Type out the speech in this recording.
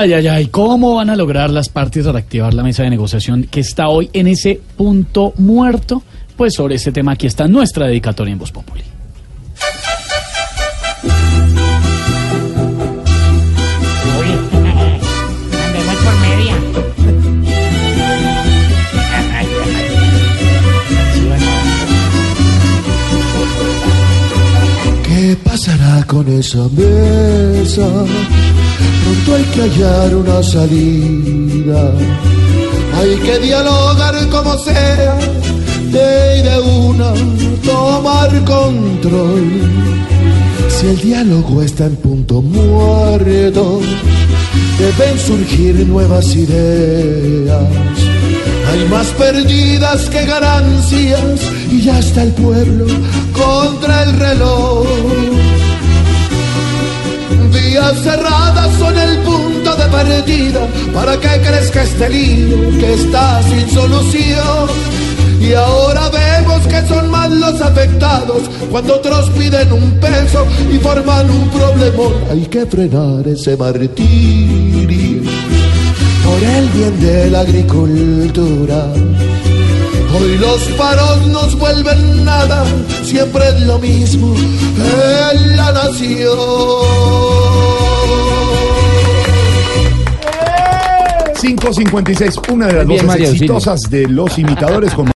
Ay, ay, ay, ¿cómo van a lograr las partes reactivar la mesa de negociación que está hoy en ese punto muerto? Pues sobre ese tema aquí está nuestra dedicatoria en Voz Populi. Uy, andemos por media. ¿Qué pasará con esa mesa? Pronto hay que hallar una salida. Hay que dialogar como sea, de y de una tomar control. Si el diálogo está en punto muerto, deben surgir nuevas ideas. Hay más perdidas que ganancias y ya está el pueblo contra el reloj. El punto para que crezca este lío que está sin solución. Y ahora vemos que son más los afectados cuando otros piden un peso y forman un problemón. Hay que frenar ese martirio por el bien de la agricultura. Hoy los paros nos vuelven nada, siempre es lo mismo en la nación. 556, una de las Bien, voces Auxilio. exitosas de los imitadores con